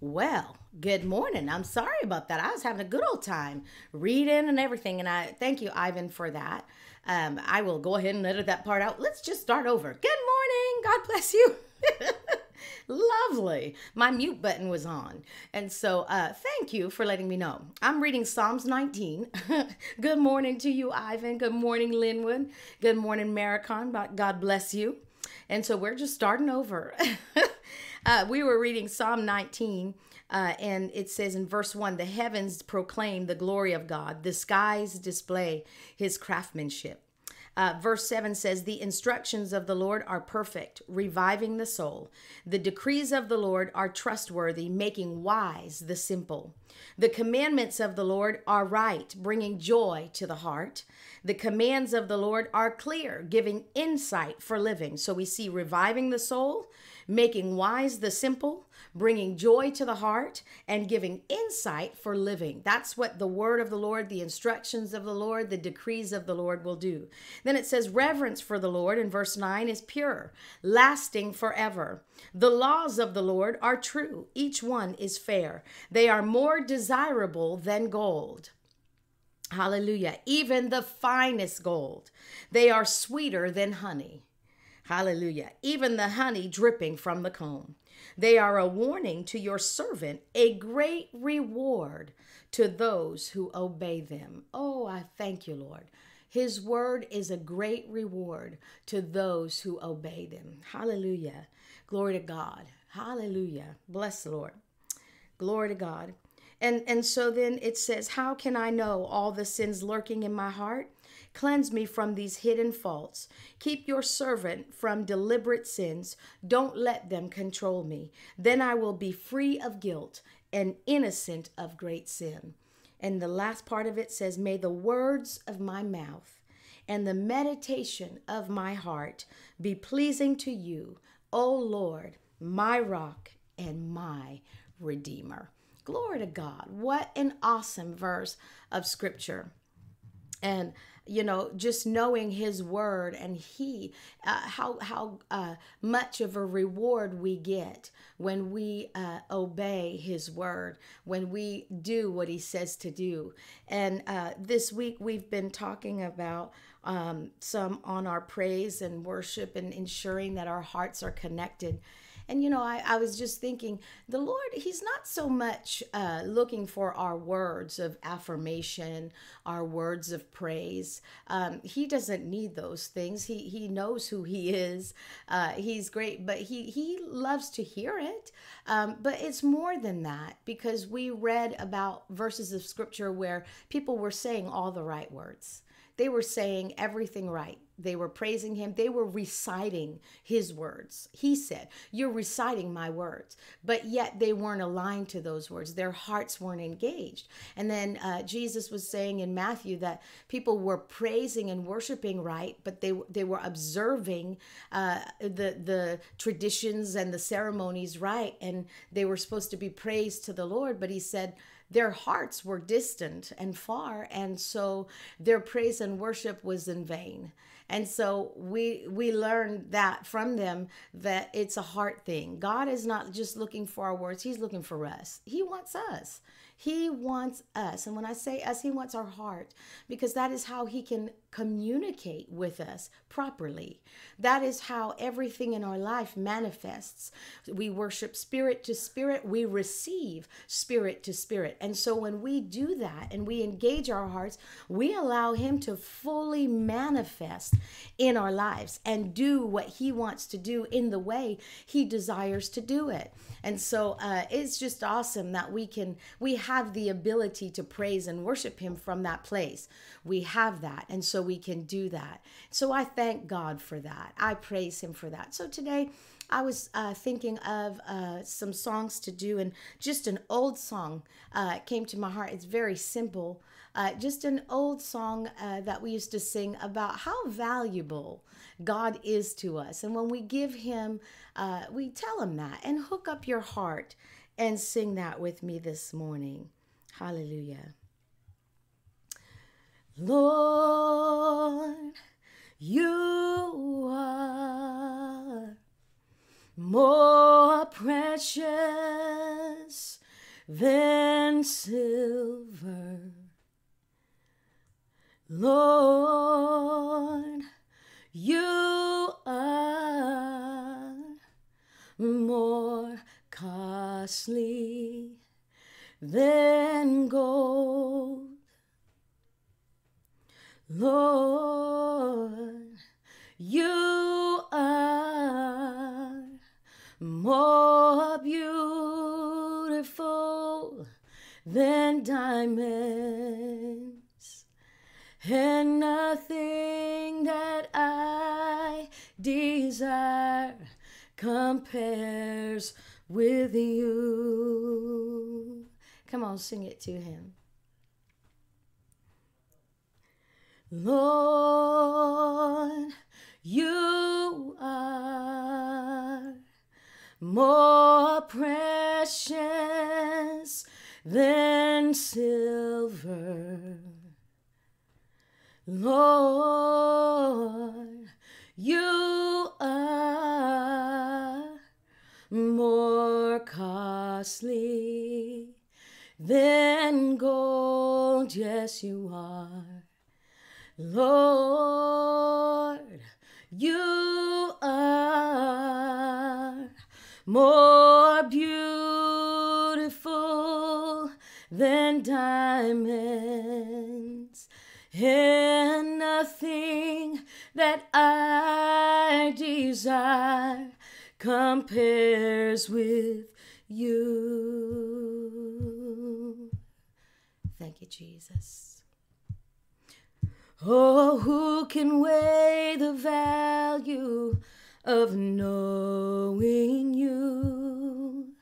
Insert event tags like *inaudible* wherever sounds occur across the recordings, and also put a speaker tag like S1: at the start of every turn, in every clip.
S1: Well, good morning. I'm sorry about that. I was having a good old time reading and everything, and I thank you, Ivan, for that. Um, I will go ahead and edit that part out. Let's just start over. Good morning. God bless you. *laughs* Lovely. My mute button was on. And so uh, thank you for letting me know. I'm reading Psalms 19. *laughs* Good morning to you, Ivan. Good morning, Linwood. Good morning, Maricon. God bless you. And so we're just starting over. *laughs* uh, we were reading Psalm 19. Uh, and it says in verse 1 the heavens proclaim the glory of God, the skies display his craftsmanship. Uh, verse 7 says, The instructions of the Lord are perfect, reviving the soul. The decrees of the Lord are trustworthy, making wise the simple. The commandments of the Lord are right, bringing joy to the heart. The commands of the Lord are clear, giving insight for living. So we see reviving the soul, making wise the simple, bringing joy to the heart, and giving insight for living. That's what the word of the Lord, the instructions of the Lord, the decrees of the Lord will do. Then it says, reverence for the Lord in verse 9 is pure, lasting forever. The laws of the Lord are true, each one is fair. They are more desirable than gold. Hallelujah. Even the finest gold. They are sweeter than honey. Hallelujah. Even the honey dripping from the comb. They are a warning to your servant, a great reward to those who obey them. Oh, I thank you, Lord. His word is a great reward to those who obey them. Hallelujah. Glory to God. Hallelujah. Bless the Lord. Glory to God. And and so then it says, "How can I know all the sins lurking in my heart? Cleanse me from these hidden faults. Keep your servant from deliberate sins. Don't let them control me. Then I will be free of guilt and innocent of great sin." And the last part of it says, "May the words of my mouth and the meditation of my heart be pleasing to you, O Lord, my rock and my redeemer." Glory to God. What an awesome verse of scripture. And you know just knowing his word and he uh, how how uh, much of a reward we get when we uh, obey his word when we do what he says to do. And uh, this week we've been talking about um, some on our praise and worship and ensuring that our hearts are connected and you know, I, I was just thinking, the Lord, He's not so much uh, looking for our words of affirmation, our words of praise. Um, he doesn't need those things. He He knows who He is. Uh, he's great, but He He loves to hear it. Um, but it's more than that because we read about verses of Scripture where people were saying all the right words. They were saying everything right they were praising him. They were reciting his words. He said, You're reciting my words. But yet they weren't aligned to those words. Their hearts weren't engaged. And then uh, Jesus was saying in Matthew that people were praising and worshiping right, but they, they were observing uh, the, the traditions and the ceremonies right. And they were supposed to be praised to the Lord. But he said, their hearts were distant and far and so their praise and worship was in vain and so we we learned that from them that it's a heart thing. God is not just looking for our words, he's looking for us. He wants us. He wants us. And when I say us, He wants our heart because that is how He can communicate with us properly. That is how everything in our life manifests. We worship spirit to spirit, we receive spirit to spirit. And so when we do that and we engage our hearts, we allow Him to fully manifest in our lives and do what He wants to do in the way He desires to do it. And so uh, it's just awesome that we can, we have the ability to praise and worship Him from that place. We have that. And so we can do that. So I thank God for that. I praise Him for that. So today, I was uh, thinking of uh, some songs to do, and just an old song uh, came to my heart. It's very simple, uh, just an old song uh, that we used to sing about how valuable God is to us. And when we give Him, uh, we tell Him that, and hook up your heart and sing that with me this morning. Hallelujah. Lord, you are more precious than silver. Lord, you are more costly than desire compares with you. Come on, sing it to him. Lord, you are more precious than silver. Lord, you are more costly than gold. Yes, you are. Lord, you are more with you. Thank you, Jesus. Oh, who can weigh the value of knowing you?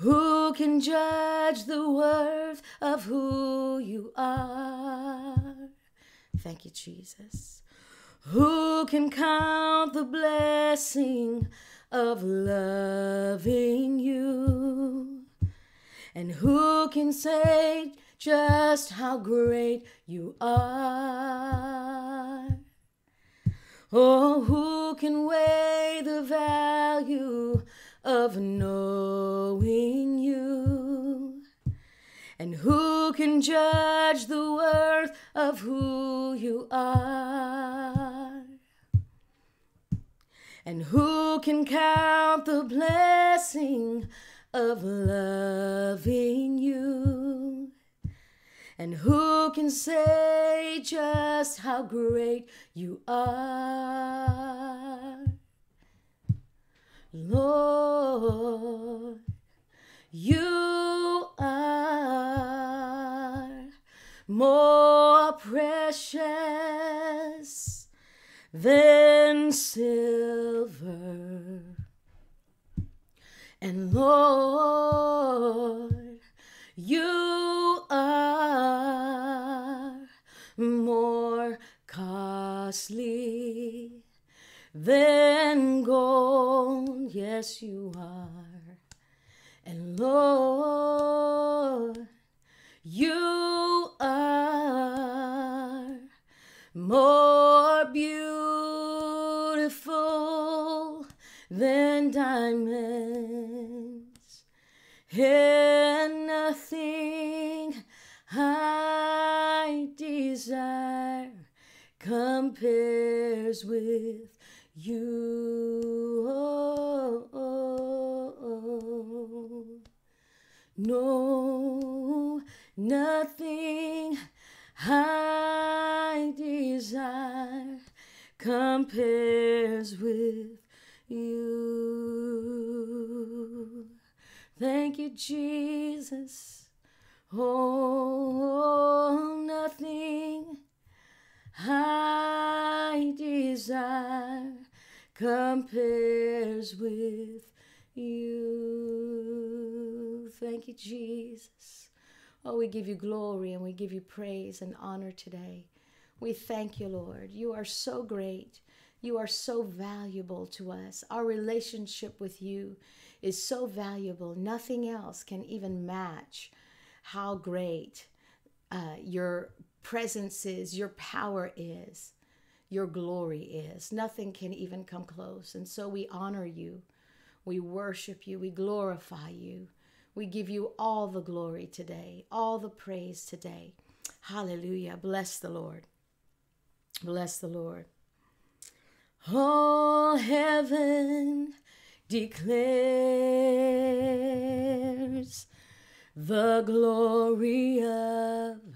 S1: Who can judge the worth of who you are? Thank you, Jesus. Who can count the blessing of loving you? And who can say just how great you are. Oh, who can weigh the value of knowing you? And who can judge the worth of who you are? And who can count the blessing of loving you? And who can say just how great you are? Lord, you are more precious than silver. And Lord, you are more costly than gold. Yes, you are. And Lord, with you. Oh, oh, oh. No, nothing I desire compares with you. Thank you, Jesus. Oh, nothing I desire compares with you. Thank you, Jesus. Oh, we give you glory and we give you praise and honor today. We thank you, Lord. You are so great. You are so valuable to us. Our relationship with you is so valuable. Nothing else can even match how great uh, your presence is, your power is, your glory is. Nothing can even come close. And so we honor you, we worship you, we glorify you. We give you all the glory today, all the praise today. Hallelujah. Bless the Lord. Bless the Lord. All heaven declares the glory of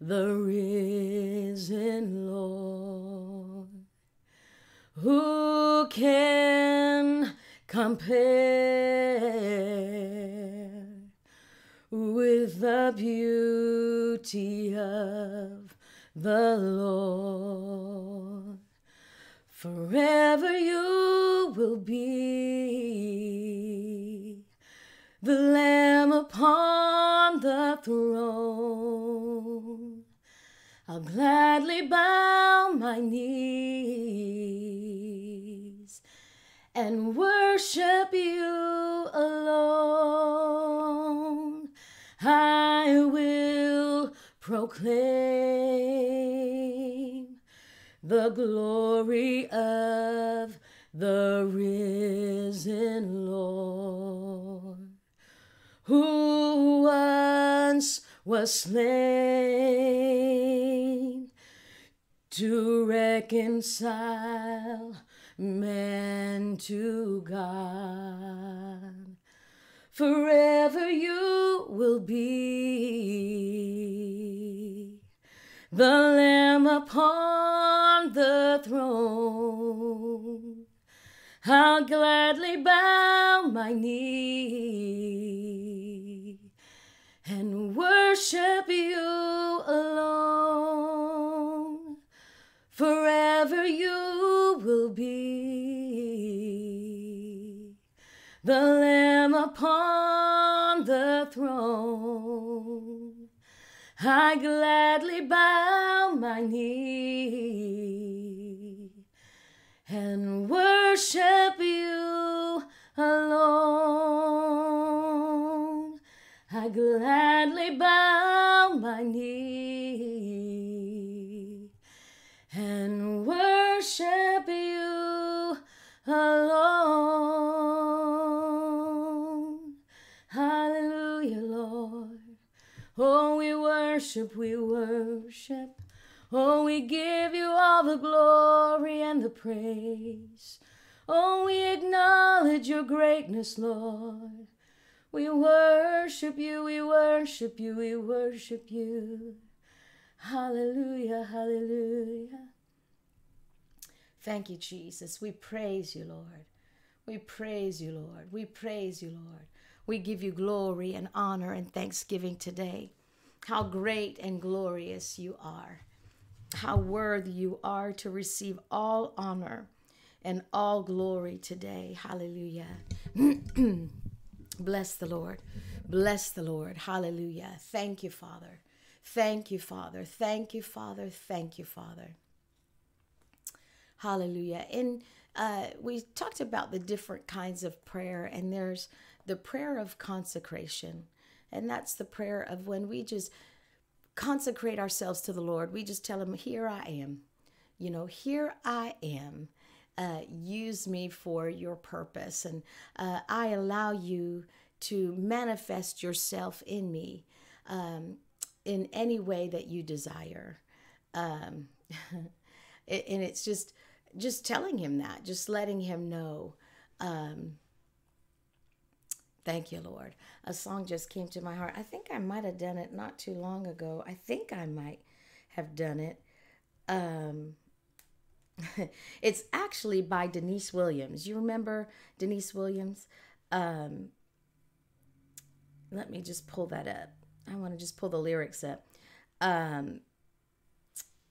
S1: the risen Lord. Who can compare with the beauty of the Lord? Forever you will be the Lamb upon the throne. I'll gladly bow my knees and worship you alone. I will proclaim the glory of the risen Lord, who once was slain to reconcile man to God. Forever you will be the Lamb upon the throne. I'll gladly bow my knee and worship you alone. Forever you will be the Lamb upon the throne. I gladly bow my knee and worship you alone. I gladly bow my knee worship, we worship. Oh, we give you all the glory and the praise. Oh, we acknowledge your greatness, Lord. We worship you, we worship you, we worship you. Hallelujah, hallelujah. Thank you, Jesus. We praise you, Lord. We praise you, Lord. We praise you, Lord. We give you glory and honor and thanksgiving today. How great and glorious you are. How worthy you are to receive all honor and all glory today. Hallelujah. *clears throat* Bless the Lord. Bless the Lord. Hallelujah. Thank you, Father. Thank you, Father. Thank you, Father. Thank you, Father. Hallelujah. And uh, we talked about the different kinds of prayer, and there's the prayer of consecration. And that's the prayer of when we just consecrate ourselves to the Lord. We just tell Him, Here I am. You know, here I am. Uh, use me for your purpose. And uh, I allow you to manifest yourself in me um, in any way that you desire. Um, *laughs* and it's just, just telling him that, just letting him know. Um, thank you, Lord. A song just came to my heart. I think I might have done it not too long ago. I think I might have done it. Um, *laughs* it's actually by Deniece Williams. You remember Deniece Williams? Um, let me just pull that up. I want to just pull the lyrics up. Um,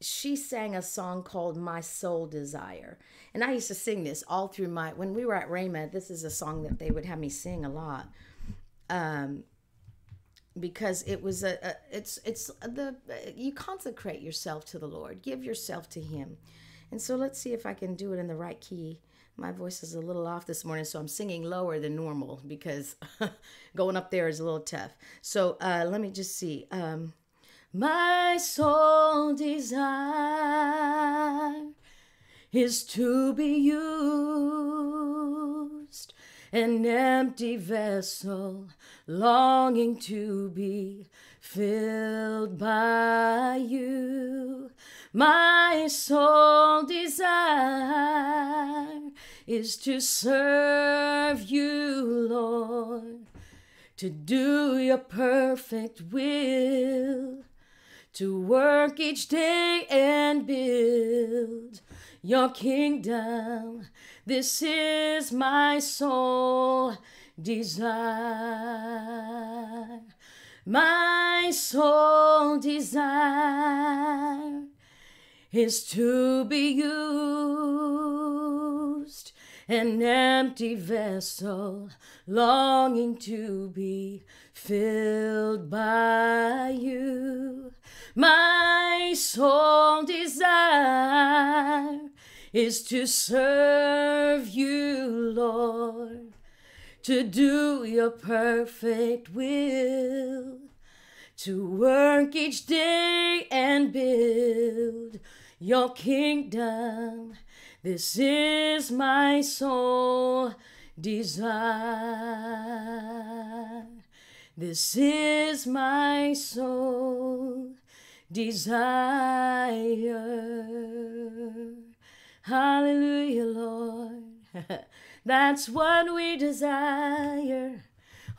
S1: she sang a song called My Soul Desire. And I used to sing this all through my, when we were at Rhema, this is a song that they would have me sing a lot. Um, because it was a, a it's it's the you consecrate yourself to the Lord give yourself to him and so let's see if I can do it in the right key. My voice is a little off this morning, so I'm singing lower than normal because *laughs* going up there is a little tough. So uh, let me just see. Um, my soul desire is to be used an empty vessel, longing to be filled by you. My sole desire is to serve you, Lord, to do your perfect will, to work each day and build your kingdom. This is my soul desire. My soul desire is to be used, an empty vessel longing to be filled by you. My soul desire is to serve you, Lord, to do your perfect will, to work each day and build your kingdom. This is my soul desire. This is my soul desire. Hallelujah, Lord. *laughs* that's what we desire.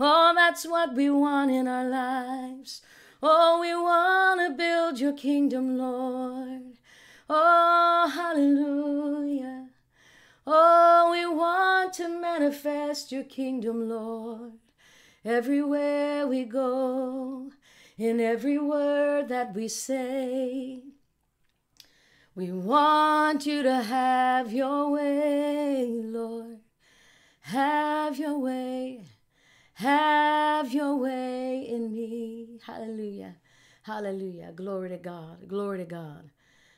S1: Oh, that's what we want in our lives. Oh, we want to build your kingdom, Lord. Oh, hallelujah. Oh, we want to manifest your kingdom, Lord. Everywhere we go, in every word that we say. We want you to have your way, Lord. Have your way. Have your way in me. Hallelujah. Hallelujah. Glory to God. Glory to God.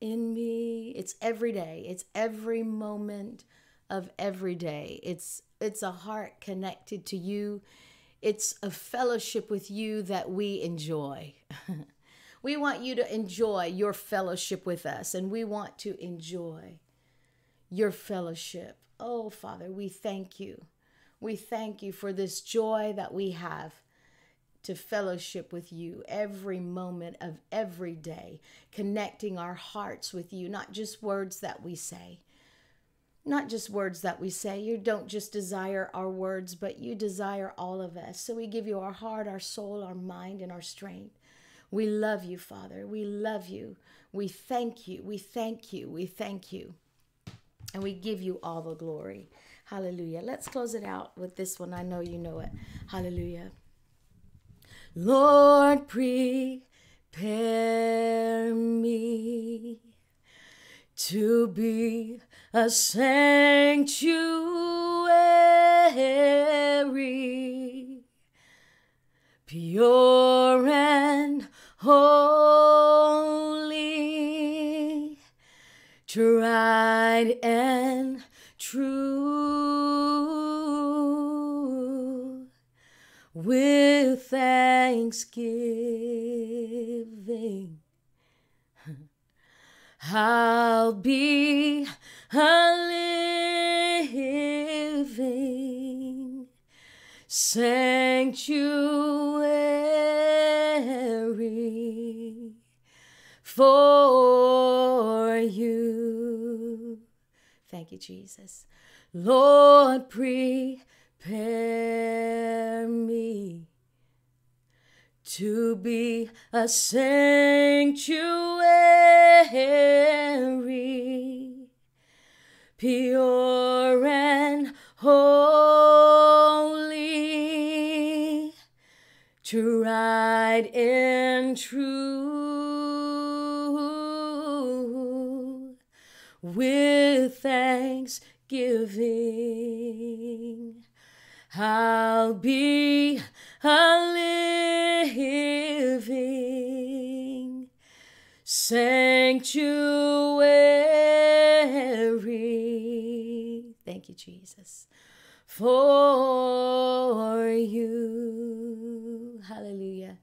S1: in me. It's every day. It's every moment of every day. It's it's a heart connected to you. It's a fellowship with you that we enjoy. *laughs* we want you to enjoy your fellowship with us and we want to enjoy your fellowship. Oh, Father, we thank you. We thank you for this joy that we have to fellowship with you every moment of every day, connecting our hearts with you, not just words that we say. Not just words that we say. You don't just desire our words, but you desire all of us. So we give you our heart, our soul, our mind, and our strength. We love you, Father. We love you. We thank you. We thank you. We thank you. And we give you all the glory. Hallelujah. Let's close it out with this one. I know you know it. Hallelujah. Lord, prepare me to be a sanctuary, pure and holy, tried and true, with thanksgiving. I'll be a living sanctuary for you. Thank you, Jesus. Lord, prepare me to be a sanctuary, pure and holy, tried and true, with thanksgiving. I'll be a living sanctuary. Thank you, Jesus. For you. Hallelujah.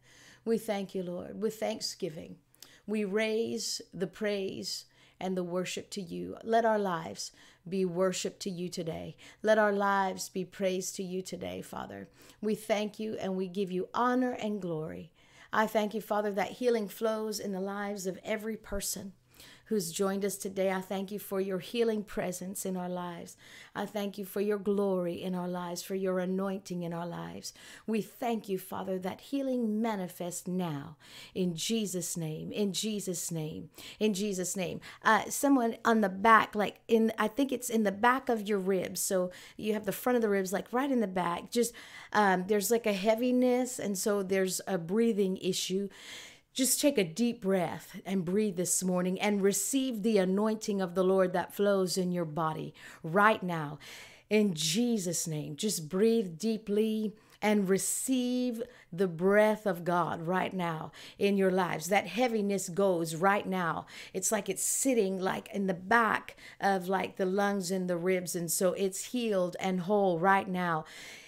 S1: We thank you, Lord, with thanksgiving. We raise the praise and the worship to you. Let our lives be worship to you today. Let our lives be praise to you today, Father. We thank you and we give you honor and glory. I thank you, Father, that healing flows in the lives of every person who's joined us today. I thank you for your healing presence in our lives. I thank you for your glory in our lives, for your anointing in our lives. We thank you, Father, that healing manifests now in Jesus' name, in Jesus' name, in Jesus' name. Uh, someone on the back, like in, I think it's in the back of your ribs. So you have the front of the ribs, like right in the back. Just um, there's like a heaviness, and so there's a breathing issue. Just take a deep breath and breathe this morning and receive the anointing of the Lord that flows in your body right now. In Jesus' name, just breathe deeply and receive the breath of God right now in your lives. That heaviness goes right now. It's like it's sitting like in the back of like the lungs and the ribs and so it's healed and whole right now.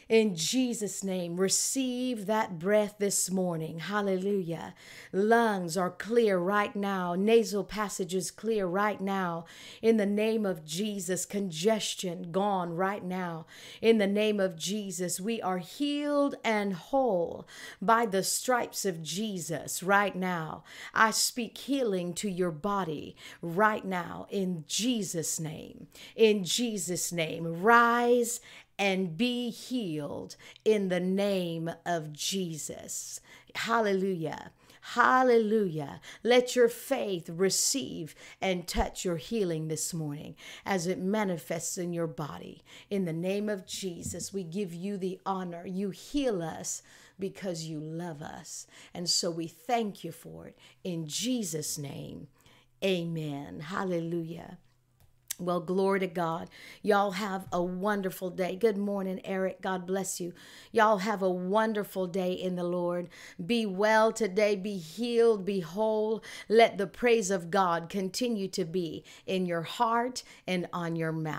S1: In Jesus' name, receive that breath this morning. Hallelujah. Lungs are clear right now, nasal passages clear right now. In the name of Jesus, congestion gone right now. In the name of Jesus, we are healed and whole by the stripes of Jesus right now. I speak healing to your body right now in Jesus' name. In Jesus' name, rise and be healed in the name of Jesus. Hallelujah. Hallelujah. Let your faith receive and touch your healing this morning as it manifests in your body. In the name of Jesus, we give you the honor. You heal us because you love us. And so we thank you for it. In Jesus' name, amen. Hallelujah. Well, glory to God. Y'all have a wonderful day. Good morning, Eric. God bless you. Y'all have a wonderful day in the Lord. Be well today. Be healed. Be whole. Let the praise of God continue to be in your heart and on your mouth.